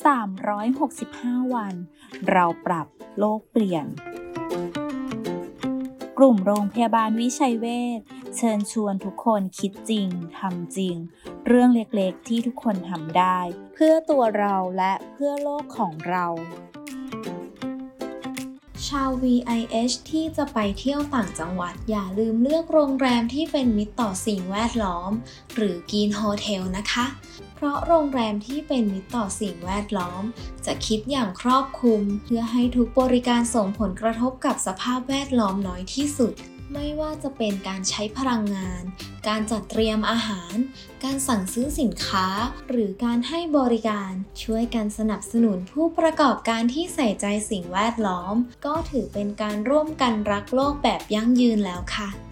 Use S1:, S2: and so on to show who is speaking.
S1: 365 วัน เราปรับโลกเปลี่ยน กลุ่มโรงพยาบาลวิชัยเวชเชิญชวนทุกคนคิดจริงทำจริง เรื่องเล็กๆที่ทุกคนทำได้ เพื่อตัวเราและเพื่อโลกของเรา
S2: ชาว VIH ที่จะไปเที่ยวต่างจังหวัด อย่าลืมเลือกโรงแรมที่เป็นมิตรต่อสิ่งแวดล้อม หรือกีนโฮเทลนะคะ พราะโรงแรมที่เป็นมิตรต่อสิ่งแวดล้อม จะคิดอย่างครอบคลุม เพื่อให้ทุกบริการส่งผลกระทบกับสภาพแวดล้อมน้อยที่สุด ไม่ว่าจะเป็นการใช้พลังงาน การจัดเตรียมอาหาร การสั่งซื้อสินค้า หรือการให้บริการ ช่วยกันสนับสนุนผู้ประกอบการที่ใส่ใจสิ่งแวดล้อม ก็ถือเป็นการร่วมกันรักโลกแบบยั่งยืนแล้วค่ะ